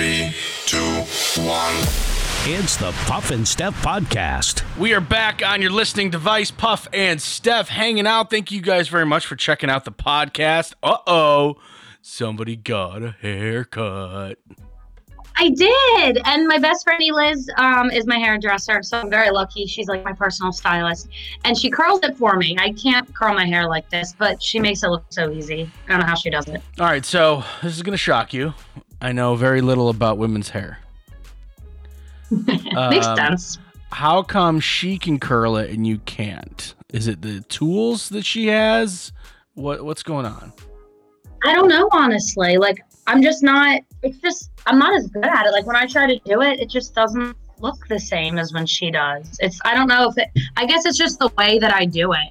Three, two, one. It's the Puff and Steph Podcast. We are back on your listening device, Puff and Steph hanging out. Thank you guys very much for checking out the podcast. Uh oh, somebody got a haircut. I did, and my best friend Liz um, is my hairdresser, so I'm very lucky. She's like my personal stylist, and she curls it for me. I can't curl my hair like this, but she makes it look so easy. I don't know how she does it. All right, so this is going to shock you. I know very little about women's hair. Makes Um, sense. How come she can curl it and you can't? Is it the tools that she has? What what's going on? I don't know, honestly. Like, I'm just not. It's just I'm not as good at it. Like when I try to do it, it just doesn't look the same as when she does. It's I don't know if it. I guess it's just the way that I do it.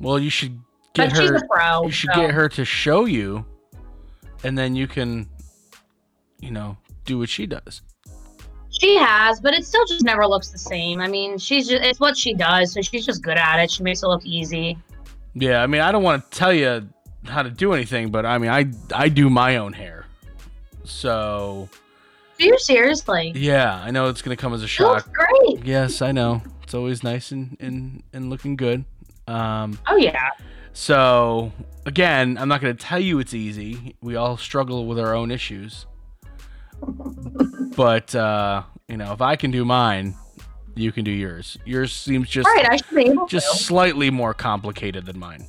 Well, you should get But she's her. a pro. You should so- get her to show you, and then you can, you know, do what she does. She has, but it still just never looks the same. I mean, she's just it's what she does, so she's just good at it. She makes it look easy. Yeah, I mean, I don't want to tell you how to do anything, but I mean, I I do my own hair, so Do you seriously? yeah, I know it's gonna come as a shock. great. Yes, I know. It's always nice and and, and looking good. Um, Oh yeah. so again, I'm not gonna tell you it's easy. We all struggle with our own issues, but uh, you know, if I can do mine, you can do yours. Yours seems just right, I should be able just to. slightly more complicated than mine.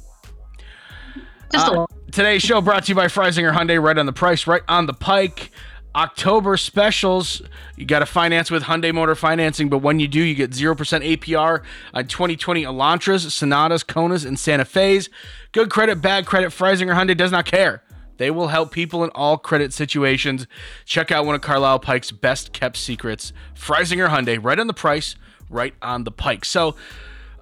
Uh. Today's show brought to you by Freisinger Hyundai, right on the price, right on the pike. October specials. You got to finance with Hyundai Motor Financing, but when you do, you get 0% APR on 2020 Elantras, Sonatas, Konas, and Santa Fe's. Good credit, bad credit, Freisinger Hyundai does not care. They will help people in all credit situations. Check out one of Carlisle Pike's best kept secrets, Freisinger Hyundai, right on the price, right on the pike. So,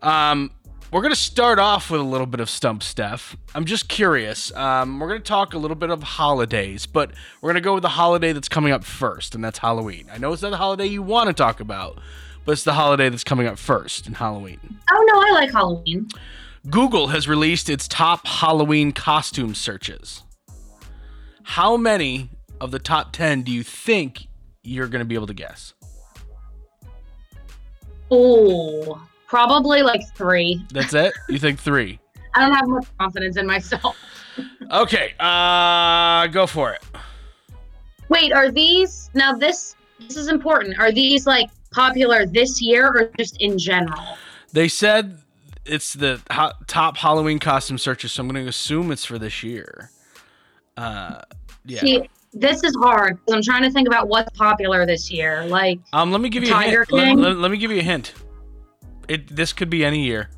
um, we're going to start off with a little bit of Stump stuff. I'm just curious. Um, we're going to talk a little bit of holidays, but we're going to go with the holiday that's coming up first, and that's Halloween. I know it's not the holiday you want to talk about, but it's the holiday that's coming up first in Halloween. Oh no, I like Halloween. Google has released its top Halloween costume searches. How many of the top 10 do you think you're going to be able to guess? Oh, probably like three. That's it? you think three? I don't have much confidence in myself. Okay, uh, go for it. Wait, are these now? This this is important. Are these like popular this year or just in general? They said it's the ho- top Halloween costume searches, so I'm going to assume it's for this year. Uh, yeah. See, this is hard 'cause I'm trying to think about what's popular this year. Like, Um, let me give you a Tiger hint. Let, King? let- let me give you a hint. It this could be any year.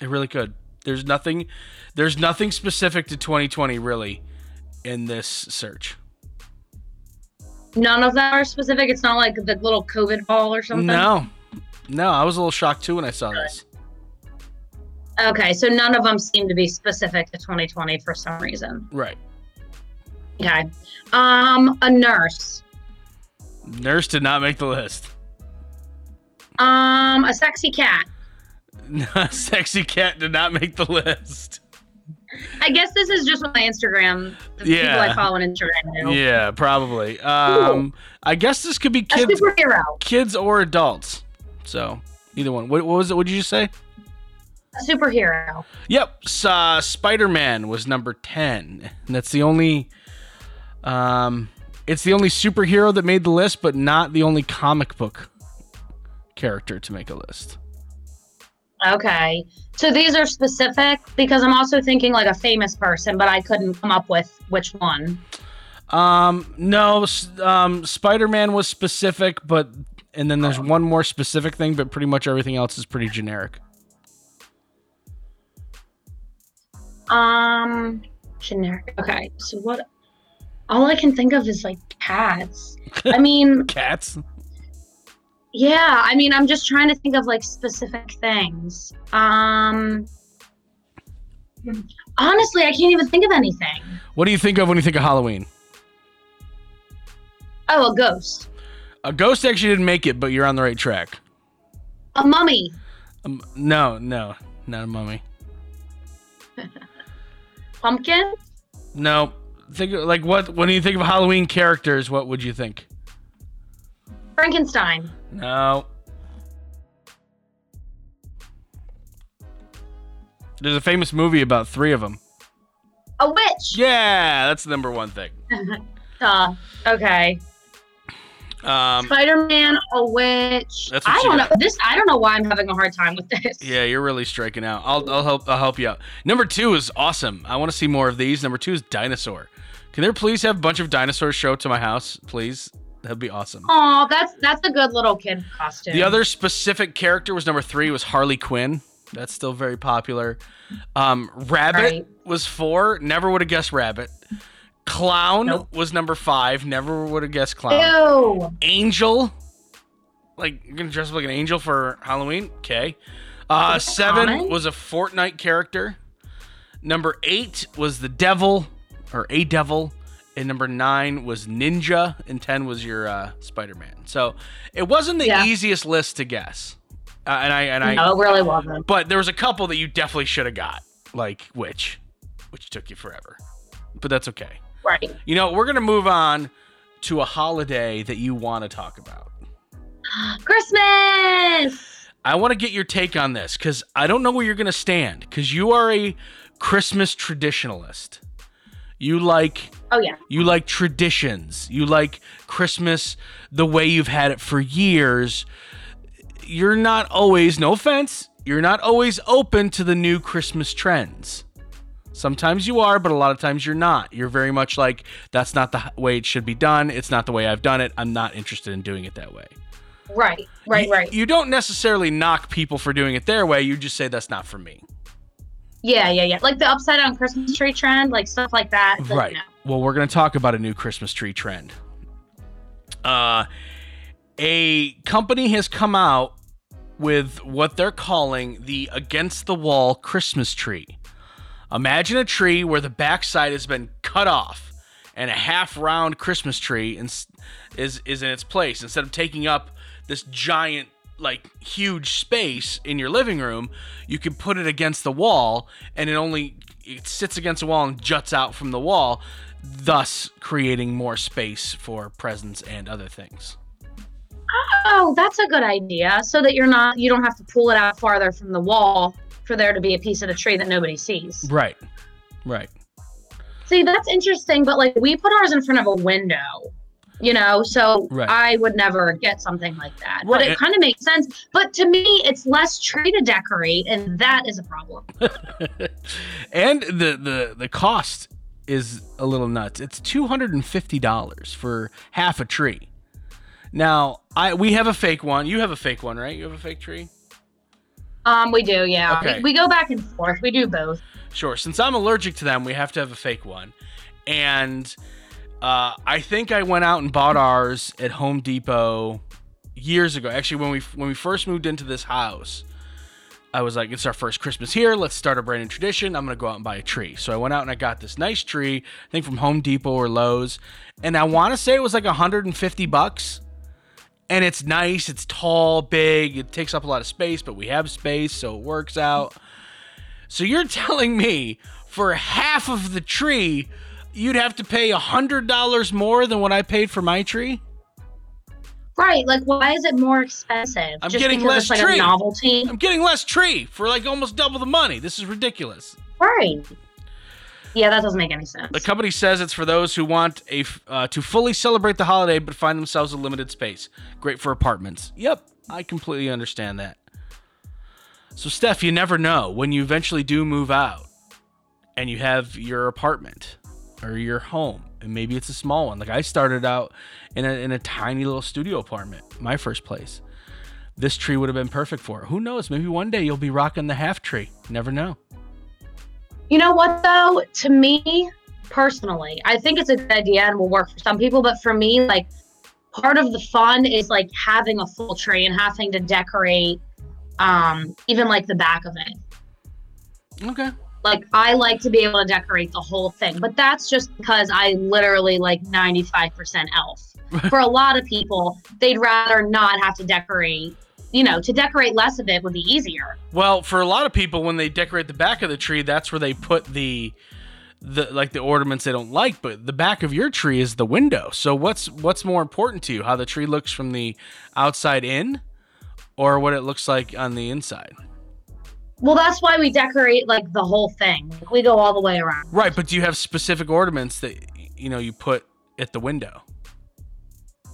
It really could. There's nothing. There's nothing specific to 2020 really in this search. none of them are specific. It's not like the little COVID ball or something. No, no. I was a little shocked too when I saw this. Okay, so none of them seem to be specific to 2020 for some reason. Right. Okay. Um, a nurse. Nurse did not make the list. Um, a sexy cat. Sexy cat did not make the list. I guess this is just my Instagram, the people I follow on Instagram. Yeah, probably. Um, I guess this could be kids, kids or adults. So either one. What, what was it? What did you say? A superhero. Yep. Uh, Spider Man was number ten, and that's the only. Um, it's the only superhero that made the list, but not the only comic book character to make a list. Okay. So these are specific because I'm also thinking like a famous person, but I couldn't come up with which one. Um, no, um, Spider Man was specific, but and then there's one more specific thing, but pretty much everything else is pretty generic. Um, generic. Okay. So what? All I can think of is like cats. I mean, Cats. yeah. I mean, I'm just trying to think of like specific things. Um, honestly, I can't even think of anything. What do you think of when you think of Halloween? Oh, a ghost, A ghost actually didn't make it, but you're on the right track. a mummy, Um, no, no, not a mummy. pumpkin. No, think of, like what when you think of Halloween characters, what would you think? Frankenstein. No. There's a famous movie about three of them. A witch. Yeah, that's the number one thing. Duh. Okay. Um, Spider-Man, a witch. That's I don't know. This I don't know why I'm having a hard time with this. yeah, you're really striking out. I'll, I'll help. I'll help you out. Number two is awesome. I want to see more of these. Number two is dinosaur. Can there please have a bunch of dinosaurs show up to my house, please? That'd be awesome. Oh, that's that's a good little kid costume. The other specific character was number three was Harley Quinn. That's still very popular. Um, Rabbit Right. was four. Never would have guessed Rabbit. Clown Nope. was number five. Never would have guessed Clown. Ew. Angel, like you're gonna dress up like an angel for Halloween. Okay. Uh, seven common. was a Fortnite character. Number eight was the devil or a devil. And number nine was Ninja, and ten was your uh, Spider-Man. So it wasn't the Yeah. easiest list to guess. Uh, and I and I No, it really wasn't. but there was a couple that you definitely should have got, like which, which took you forever. But that's okay. Right. You know, we're gonna move on to a holiday that you want to talk about. Christmas. I want to get your take on this because I don't know where you're gonna stand because you are a Christmas traditionalist. You like Oh yeah. you like traditions. You like Christmas the way you've had it for years. You're not always, no offense, you're not always open to the new Christmas trends. Sometimes you are, but a lot of times you're not. You're very much like, that's not the way it should be done. It's not the way I've done it. I'm not interested in doing it that way. Right. Right. You- right. You don't necessarily knock people for doing it their way. You just say, that's not for me. Yeah. Yeah. Yeah. Like the upside down Christmas tree trend, like stuff like that. like, Right. no. Well, we're going to talk about a new Christmas tree trend. Uh, a company has come out with what they're calling the against the wall Christmas tree. Imagine a tree where the backside has been cut off and a half round Christmas tree is is in its place instead of taking up this giant like huge space in your living room you can put it against the wall and it only it sits against the wall and juts out from the wall thus creating more space for presents and other things Oh, that's a good idea. So that you're not, you don't have to pull it out farther from the wall for there to be a piece of the tree that nobody sees. right right See, that's interesting, but like we put ours in front of a window, you know, so Right. I would never get something like that. But it kind of makes sense. But to me, it's less tree to decorate, and that is a problem. and the the the cost is a little nuts. It's two hundred and fifty dollars for half a tree. Now, I we have a fake one. You have a fake one, right? You have a fake tree. Um, we do, yeah. Okay. We, we go back and forth. We do both. Sure. Since I'm allergic to them, we have to have a fake one. And uh, I think I went out and bought ours at Home Depot years ago. Actually, when we when we first moved into this house, I was like, "It's our first Christmas here. Let's start a brand new tradition. I'm gonna go out and buy a tree." So I went out and I got this nice tree. I think from Home Depot or Lowe's, and I want to say it was like 150 bucks. And it's nice. It's tall, big. It takes up a lot of space, but we have space, so it works out. So you're telling me for half of the tree, you'd have to pay a hundred dollars more than what I paid for my tree? Right. Like, why is it more expensive? I'm Just getting less it's like tree. a novelty? I'm getting less tree for like almost double the money. This is ridiculous. Right. Yeah, that doesn't make any sense. The company says it's for those who want a uh, to fully celebrate the holiday but find themselves a limited space. Great for apartments. Yep, I completely understand that. So, Steph, you never know when you eventually do move out and you have your apartment or your home, and maybe it's a small one. Like I started out in a, in a tiny little studio apartment, my first place. This tree would have been perfect for it. Who knows? Maybe one day you'll be rocking the half tree. Never know. You know what though? To me personally, I think it's a good idea and will work for some people, but for me, like part of the fun is like having a full tree and having to decorate um even like the back of it. Okay. Like I like to be able to decorate the whole thing, but that's just because I literally like 95% elf. for a lot of people, they'd rather not have to decorate, you know, to decorate less of it would be easier. Well, for a lot of people, when they decorate the back of the tree, that's where they put the the like the ornaments they don't like, but the back of your tree is the window. So what's what's more important to you? How the tree looks from the outside in or what it looks like on the inside? Well, that's why we decorate like the whole thing. We go all the way around. Right, but do you have specific ornaments that you know you put at the window?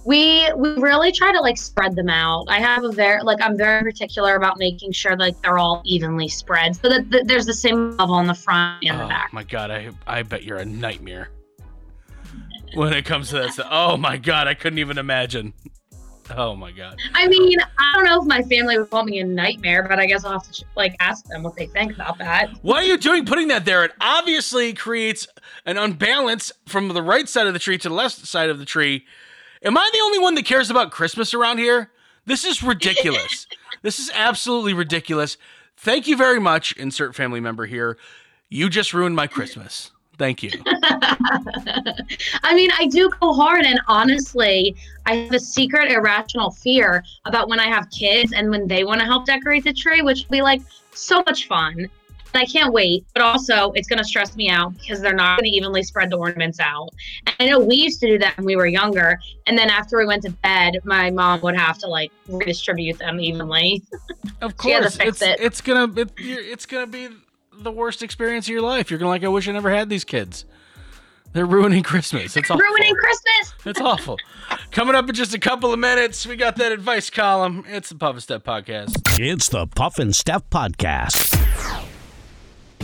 We we really try to like spread them out. I have a very like I'm very particular about making sure like they're all evenly spread so that, that there's the same level on the front and the oh back. my god, I I bet you're a nightmare when it comes to that stuff. Oh my god, I couldn't even imagine. Oh my god. I mean, I don't know if my family would call me a nightmare, but I guess I'll have to like ask them what they think about that. What are you doing putting that there? It obviously creates an unbalance from the right side of the tree to the left side of the tree. Am I the only one that cares about Christmas around here? This is ridiculous. this is absolutely ridiculous. Thank you very much, insert family member here. You just ruined my Christmas. Thank you. I mean, I do go hard, and honestly, I have a secret irrational fear about when I have kids and when they want to help decorate the tree, which will be like so much fun. And I can't wait, but also it's going to stress me out because they're not going to evenly spread the ornaments out. And I know we used to do that when we were younger, and then after we went to bed, my mom would have to like redistribute them evenly. Of She had to course, it's it. it's gonna it, it's gonna be the worst experience of your life. You're gonna like, I wish I never had these kids. They're ruining Christmas. It's awful. Ruining Christmas. It's awful. Coming up in just a couple of minutes, we got that advice column. It's the Puff and Steph podcast. It's the Puff and Steph Podcast.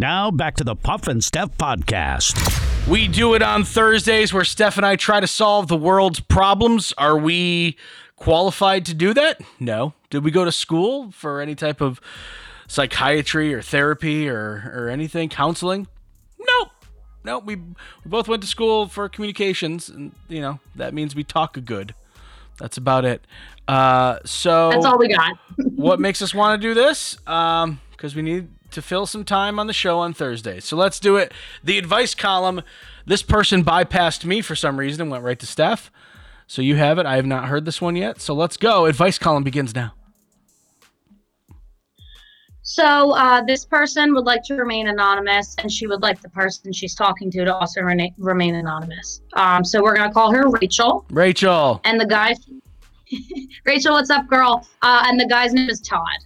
Now back to the Puff and Steph Podcast. We do it on Thursdays where Steph and I try to solve the world's problems. Are we qualified to do that? No. Did we go to school for any type of psychiatry or therapy or, or anything? Counseling? Nope. Nope. We, we both went to school for communications, and, you know, that means we talk good. That's about it. Uh, so That's all we got. what makes us want to do this? Um, because we need to fill some time on the show on Thursday. So let's do it. The advice column. This person bypassed me for some reason and went right to Steph. So you have it. I have not heard this one yet. So let's go. Advice column begins now. So uh, this person would like to remain anonymous, and she would like the person she's talking to to also remain anonymous. Um, so we're gonna call her Rachel, Rachel. and the guy, Rachel, what's up, girl? Uh, and the guy's name is Todd.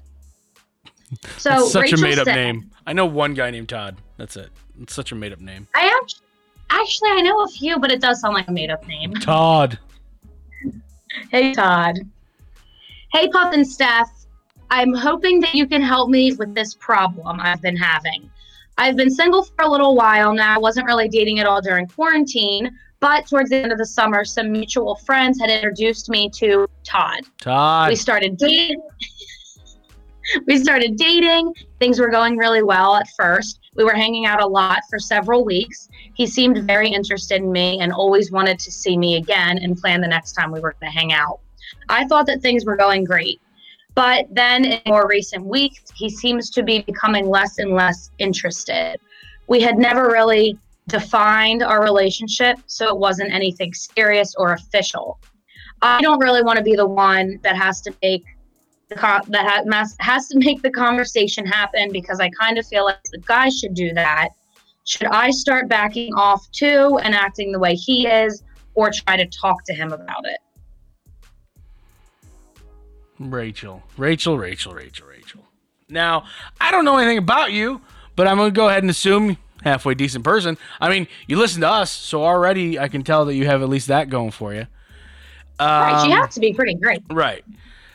So That's such Rachel a made up said- name. I know one guy named Todd. That's it. It's such a made up name. I actually, actually I know a few, but it does sound like a made up name. Todd. Hey Todd. Hey Puff and Steph. I'm hoping that you can help me with this problem I've been having. I've been single for a little while now. I wasn't really dating at all during quarantine, but towards the end of the summer, some mutual friends had introduced me to Todd. Todd. We started dating. We started dating. Things were going really well at first. We were hanging out a lot for several weeks. He seemed very interested in me and always wanted to see me again and plan the next time we were going to hang out. I thought that things were going great. But then in more recent weeks, he seems to be becoming less and less interested. We had never really defined our relationship, so it wasn't anything serious or official. I don't really want to be the one that has to make co- that has, has to make the conversation happen because I kind of feel like the guy should do that. Should I start backing off too and acting the way he is, or try to talk to him about it? Rachel, Rachel, Rachel, Rachel, Rachel. Now, I don't know anything about you, but I'm going to go ahead and assume halfway decent person. I mean, you listen to us, so already I can tell that you have at least that going for you. right, you Um, have to be pretty great. Right.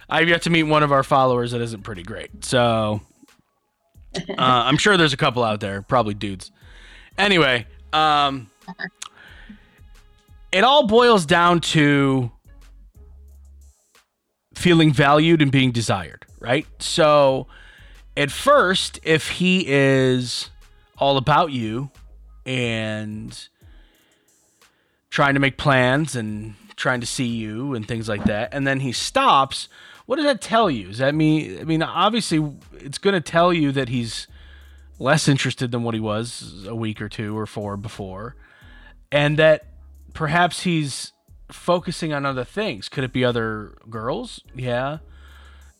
I've yet to meet one of our followers that isn't pretty great. So uh, I'm sure there's a couple out there, probably dudes. Anyway, um, it all boils down to feeling valued and being desired, right? So at first, if he is all about you and trying to make plans and trying to see you and things like that, and then he stops, what does that tell you? Does that mean? I mean, obviously, it's going to tell you that he's less interested than what he was a week or two or four before, and that perhaps he's focusing on other things. Could it be other girls? Yeah,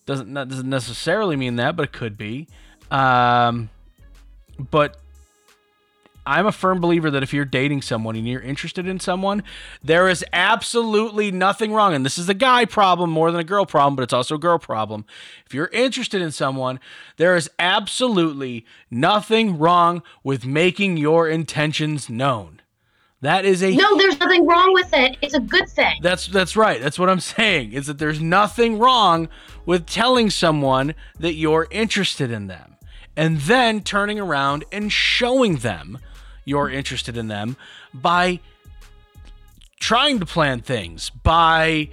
doesn't that doesn't necessarily mean that, but it could be. Um, but I'm a firm believer that if you're dating someone and you're interested in someone, there is absolutely nothing wrong. And this is a guy problem more than a girl problem, but it's also a girl problem. If you're interested in someone, there is absolutely nothing wrong with making your intentions known. That is a No, there's nothing wrong with it. It's a good thing. that's that's right. That's what I'm saying. Is that there's nothing wrong with telling someone that you're interested in them and then turning around and showing them you're interested in them by trying to plan things, by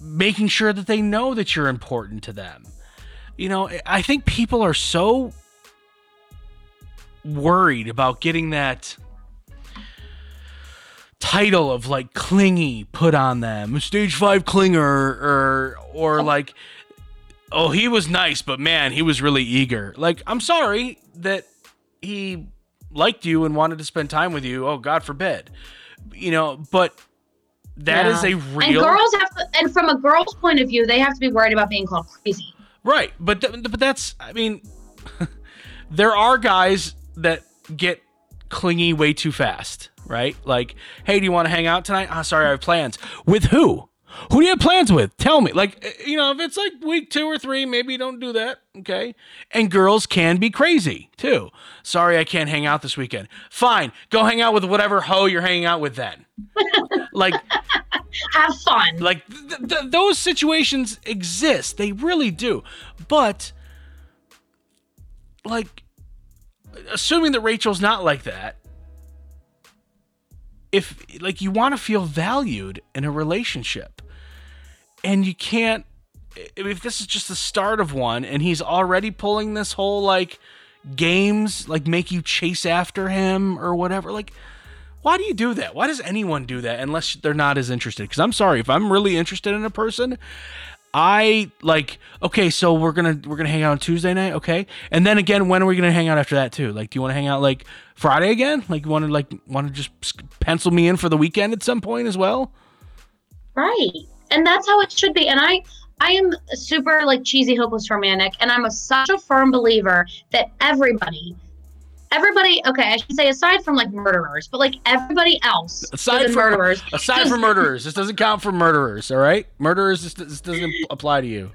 making sure that they know that you're important to them. You know, I think people are so worried about getting that title of like clingy put on them stage five clinger or or like oh he was nice but man he was really eager like i'm sorry that he liked you and wanted to spend time with you oh god forbid you know but that is Yeah. a And girls have to, and from a girl's point of view, they have to be worried about being called crazy. Right, but th- but that's I mean, there are guys that get clingy way too fast, right? Like, hey, do you want to hang out tonight? Ah, sorry, I have plans. With who? Who do you have plans with? Tell me. Like, eh, you know, if it's like week two or three, maybe don't do that. Okay. And girls can be crazy too. Sorry, I can't hang out this weekend. Fine, go hang out with whatever hoe you're hanging out with then. like, Have fun. like th- th- those situations exist. They really do. But like assuming that Rachel's not like that, if like you want to feel valued in a relationship and you can't if this is just the start of one and he's already pulling this whole like games like make you chase after him or whatever like why do you do that? Why does anyone do that unless they're not as interested? Because I'm sorry, if I'm really interested in a person, I like okay, so we're gonna we're gonna hang out on Tuesday night, okay? And then again, when are we gonna hang out after that too? Like, do you want to hang out like Friday again? Like, you want to like want to just pencil me in for the weekend at some point as well? Right. And that's how it should be. And I I am super like cheesy hopeless romantic and I'm a, such a firm believer that everybody everybody okay, I should say aside from like murderers, but like everybody else Aside from murderers. aside just- from murderers, this doesn't count for murderers, all right? Murderers, this, this doesn't apply to you.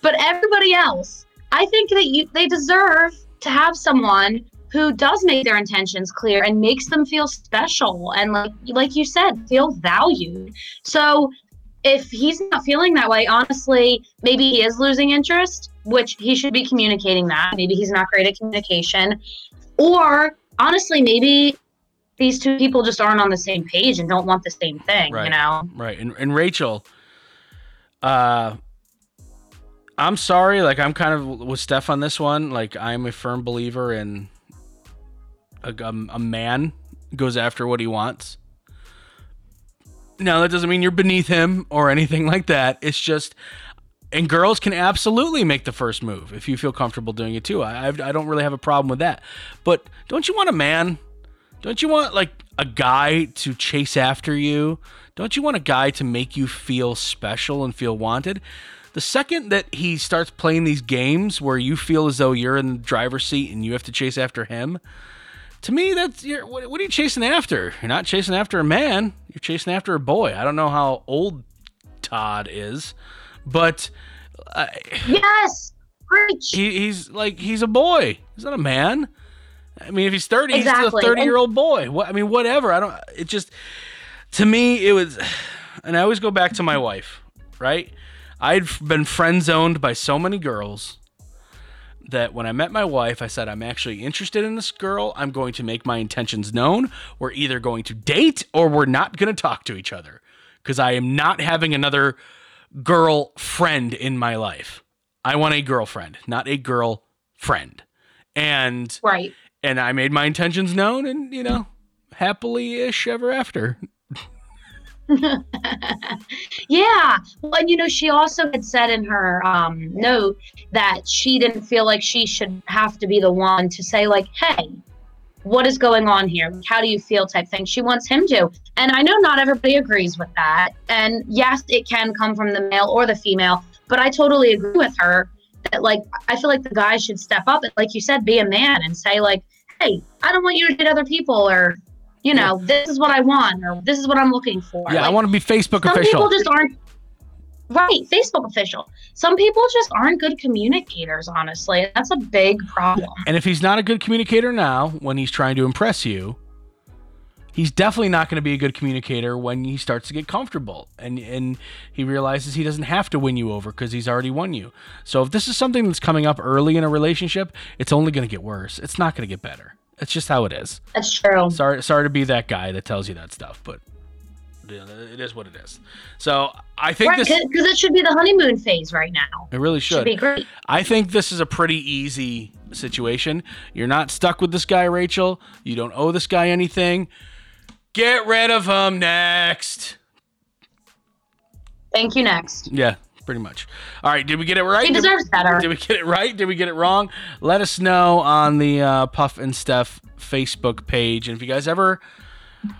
but everybody else, I think that you they deserve to have someone who does make their intentions clear and makes them feel special and like like you said, feel valued. So if he's not feeling that way, honestly, maybe he is losing interest, which he should be communicating that. Maybe he's not great at communication. Or honestly, maybe these two people just aren't on the same page and don't want the same thing, Right. you know? Right. And, and Rachel, uh, I'm sorry. Like, I'm kind of with Steph on this one. Like, I'm a firm believer in a, a, man goes after what he wants. Now, that doesn't mean you're beneath him or anything like that. It's just, and girls can absolutely make the first move if you feel comfortable doing it too. I, I don't really have a problem with that. But don't you want a man? Don't you want like a guy to chase after you? Don't you want a guy to make you feel special and feel wanted? The second that he starts playing these games where you feel as though you're in the driver's seat and you have to chase after him, to me, that's you're, what, what are you chasing after? You're not chasing after a man. You're chasing after a boy. I don't know how old Todd is, but uh, Yes. Preach. he, he's like he's a boy. He's not a man. I mean, if he's thirty, he's Exactly. still a thirty-year-old boy. What I mean, whatever. I don't. It just to me, it was, and I always go back to my wife. Right? I'd been friend zoned by so many girls that when I met my wife, I said, I'm actually interested in this girl. I'm going to make my intentions known. We're either going to date or we're not going to talk to each other because I am not having another girl friend in my life. I want a girlfriend, not a girl friend. And Right. and I made my intentions known and you know, happily ish ever after. Yeah. Well, and you know, she also had said in her um, note that she didn't feel like she should have to be the one to say, like, hey, what is going on here? How do you feel? type thing. She wants him to. And I know not everybody agrees with that. And yes, it can come from the male or the female, but I totally agree with her that, like, I feel like the guy should step up and, like you said, be a man and say, like, hey, I don't want you to date other people or, you know, this is what I want or this is what I'm looking for. Yeah, I want to be Facebook some official. Some people just aren't right facebook official some people just aren't good communicators honestly that's a big problem And if he's not a good communicator now, when he's trying to impress you, he's definitely not going to be a good communicator when he starts to get comfortable and and he realizes he doesn't have to win you over because he's already won you. So if this is something that's coming up early in a relationship, it's only going to get worse. It's not going to get better. It's just how it is. that's true Sorry, sorry to be that guy that tells you that stuff, but it is what it is. So I think right this because it should be the honeymoon phase right now it really should should. be great I think this is a pretty easy situation. You're not stuck with this guy, Rachel. You don't owe this guy anything. Get rid of him next. thank you next Yeah, pretty much. All right, did we get it right? he Did- deserves better Did we get it right? Did we get it wrong? Let us know on the uh, Puff and Steph Facebook page. And if you guys ever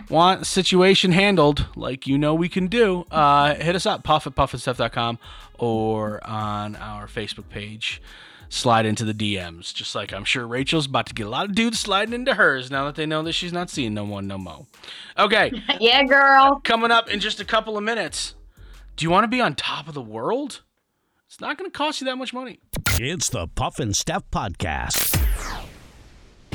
want situation handled like you know we can do, uh, hit us up, puff at puffandstuff.com or on our Facebook page. Slide into the DMs, just like I'm sure Rachel's about to get a lot of dudes sliding into hers now that they know that she's not seeing no one no mo. Okay, yeah girl coming up in just a couple of minutes. Do you want to be on top of the world? It's not going to cost you that much money. It's the Puff and Steph Podcast.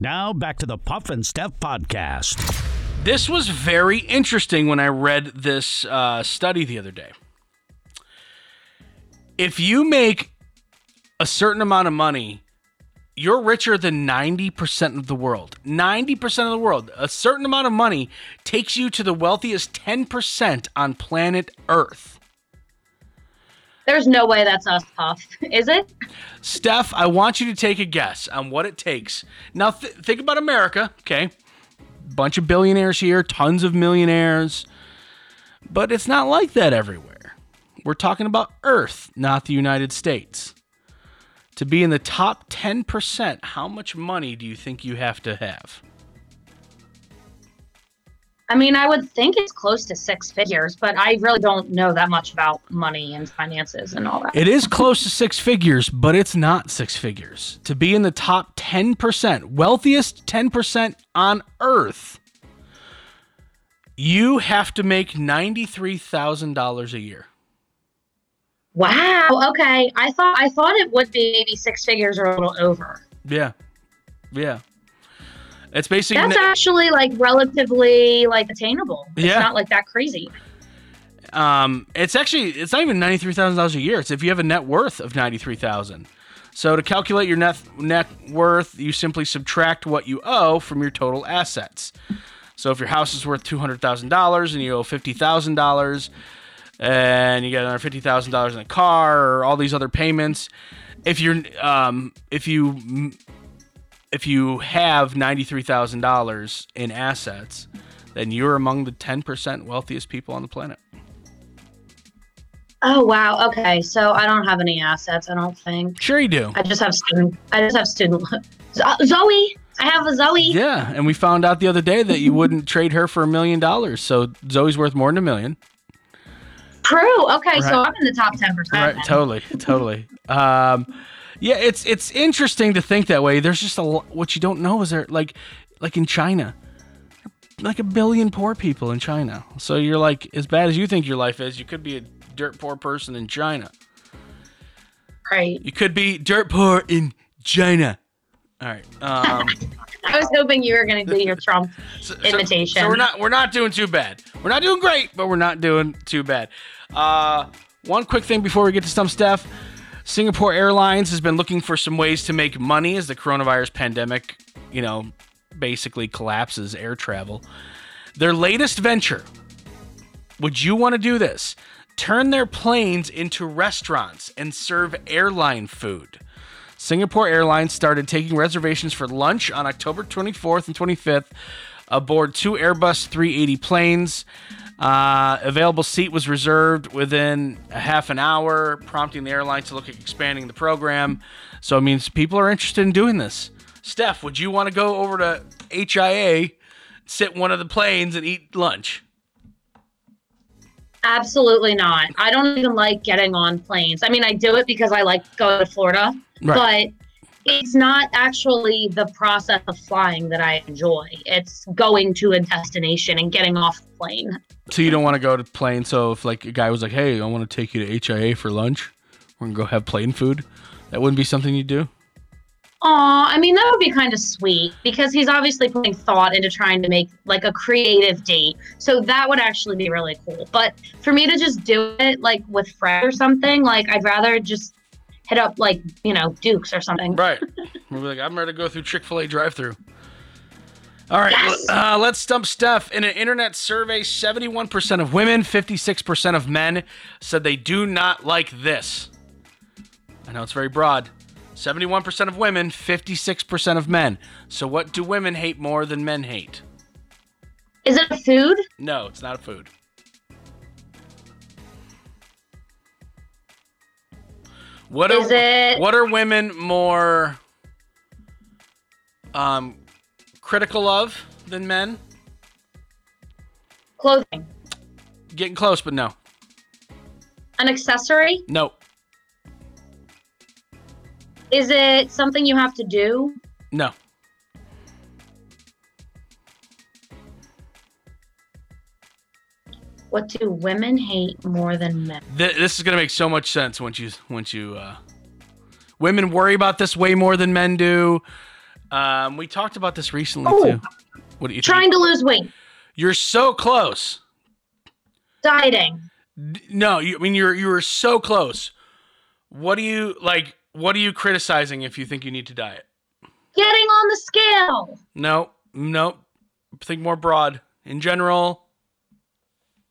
Now back to the Puff and Steph podcast. This was very interesting when I read this uh, study the other day. If you make a certain amount of money, you're richer than 90% of the world. 90% of the world. A certain amount of money takes you to the wealthiest 10% on planet Earth. There's no way that's us, Puff. Is it? Steph, I want you to take a guess on what it takes. Now, th- think about America, okay? Bunch of billionaires here, tons of millionaires, but it's not like that everywhere. We're talking about Earth, not the United States. To be in the top 10%, how much money do you think you have to have? I mean, I would think it's close to six figures, but I really don't know that much about money and finances and all that. It is close to six figures, but it's not six figures. To be in the top 10%, wealthiest 10% on earth, you have to make $93,000 a year. Wow. Okay. I thought I thought it would be maybe six figures or a little over. Yeah. Yeah. It's basically That's actually like relatively like attainable. It's Yeah. not like that crazy. Um, it's actually it's not even ninety three thousand dollars a year. It's if you have a net worth of ninety three thousand. So to calculate your net net worth, you simply subtract what you owe from your total assets. So if your house is worth two hundred thousand dollars and you owe fifty thousand dollars, and you get another fifty thousand dollars in a car or all these other payments, if you're um, if you if you have ninety three thousand dollars in assets, then you're among the ten percent wealthiest people on the planet. Oh wow. Okay. So I don't have any assets. I don't think. Sure, you do. I just have student. I just have student. Zo- Zoe. I have a Zoe. Yeah, and we found out the other day that you wouldn't trade her for a million dollars. So Zoe's worth more than a million. True. Okay. So I'm in the top ten percent. Right? Totally, totally. Um, yeah, it's it's interesting to think that way. There's just a lo- what you don't know is there like like in China, like a billion poor people in China. So you're like as bad as you think your life is, you could be a dirt poor person in China. Right. You could be dirt poor in China. All right. Um, I was hoping you were going to do your Trump So- so- imitation. So, we're not we're not doing too bad. We're not doing great, but we're not doing too bad. Uh, one quick thing before we get to some Steph. Singapore Airlines has been looking for some ways to make money as the coronavirus pandemic, you know, basically collapses air travel. Their latest venture. Would you want to do this? Turn their planes into restaurants and serve airline food. Singapore Airlines started taking reservations for lunch on October 24th and 25th aboard two Airbus 380 planes. Uh, available seat was reserved within a half an hour, prompting the airline to look at expanding the program. So it means people are interested in doing this. Steph, would you want to go over to HIA, sit one of the planes, and eat lunch? Absolutely not. I don't even like getting on planes. I mean, I do it because I like going to Florida, Right. It's not actually the process of flying that I enjoy. It's going to a destination and getting off the plane. So you don't want to go to plane. So if like a guy was like, "Hey, I want to take you to HIA for lunch. We're gonna go have plane food," that wouldn't be something you'd do. Aw, I mean, that would be kind of sweet because he's obviously putting thought into trying to make like a creative date. So that would actually be really cool. But for me to just do it like with Fred or something, like I'd rather just hit up like, you know, Dukes or something. Right. We'll be like, I'm ready to go through Chick Fil A drive-through. All right, Yes. uh, let's stump Steph. In an internet survey, 71% of women, 56% of men said they do not like this. I know it's very broad. 71% of women, 56% of men. So, what do women hate more than men hate? Is it a food? No, it's not a food. What Is are, it- What are women more um, critical of than men? Clothing. Getting close, but no. An accessory? No. Is it something you have to do? No. What do women hate more than men? Th- this is gonna make so much sense once you once you uh, women worry about this way more than men do. Um, we talked about this recently Oh. too. What do you Trying think? to lose weight. You're so close. Dieting. No, you, I mean you're you were so close. What do you like? What are you criticizing if you think you need to diet? Getting on the scale. No, no. Think more broad. In general,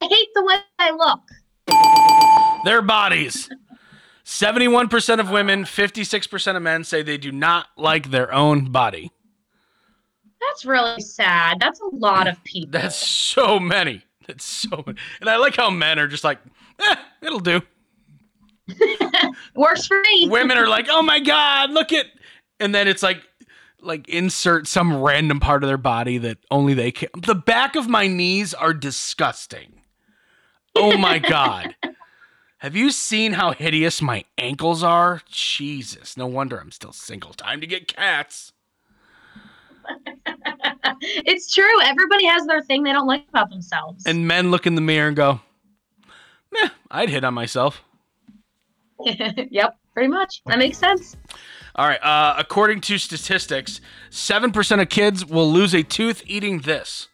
I hate the way I look. their bodies. 71% of women, 56% of men say they do not like their own body. That's really sad. That's a lot of people. That's so many. That's so many. And I like how men are just like, eh, it'll do. Works for me. Women are like, oh my God, look at. And then it's like, like insert some random part of their body that only they can. The back of my knees are disgusting. Oh my God. Have you seen how hideous my ankles are? Jesus. No wonder I'm still single. Time to get cats. it's true. Everybody has their thing they don't like about themselves. And men look in the mirror and go, meh, I'd hit on myself. yep, pretty much. That makes sense. All right. Uh, according to statistics, seven percent of kids will lose a tooth eating this.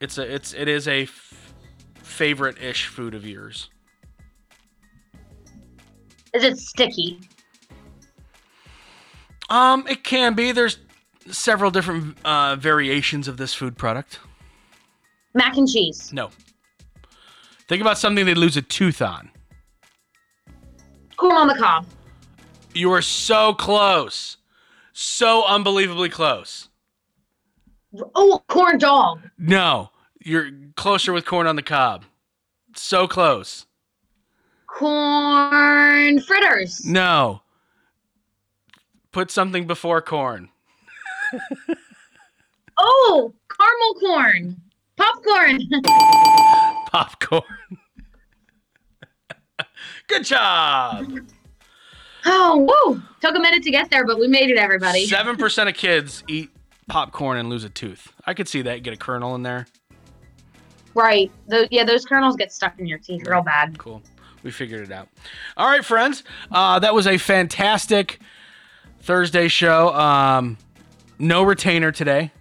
It's a it's it is a f- favorite-ish food of yours. Is it sticky? Um, it can be. There's several different uh, variations of this food product. Mac and cheese. No. Think about something they'd lose a tooth on. Corn on the cob. You are so close, so unbelievably close. Oh, corn dog. No, you're closer with corn on the cob. So close. Corn fritters. No. Put something before corn. Oh, caramel corn. Popcorn. Popcorn. Good job. oh, woo. Took a minute to get there, but we made it, everybody. Seven percent of kids eat popcorn and lose a tooth. I could see that. Get a kernel in there. Right. Those, yeah, those kernels get stuck in your teeth real bad. Cool. We figured it out. All right, friends. Uh, that was a fantastic Thursday show. Um, no retainer today.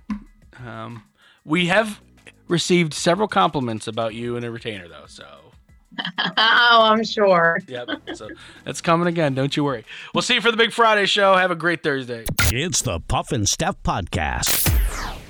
Um, we have received several compliments about you and a retainer, though. So, oh, I'm sure. yep. So that's coming again. Don't you worry. We'll see you for the Big Friday show. Have a great Thursday. It's the Puff and Steph Podcast.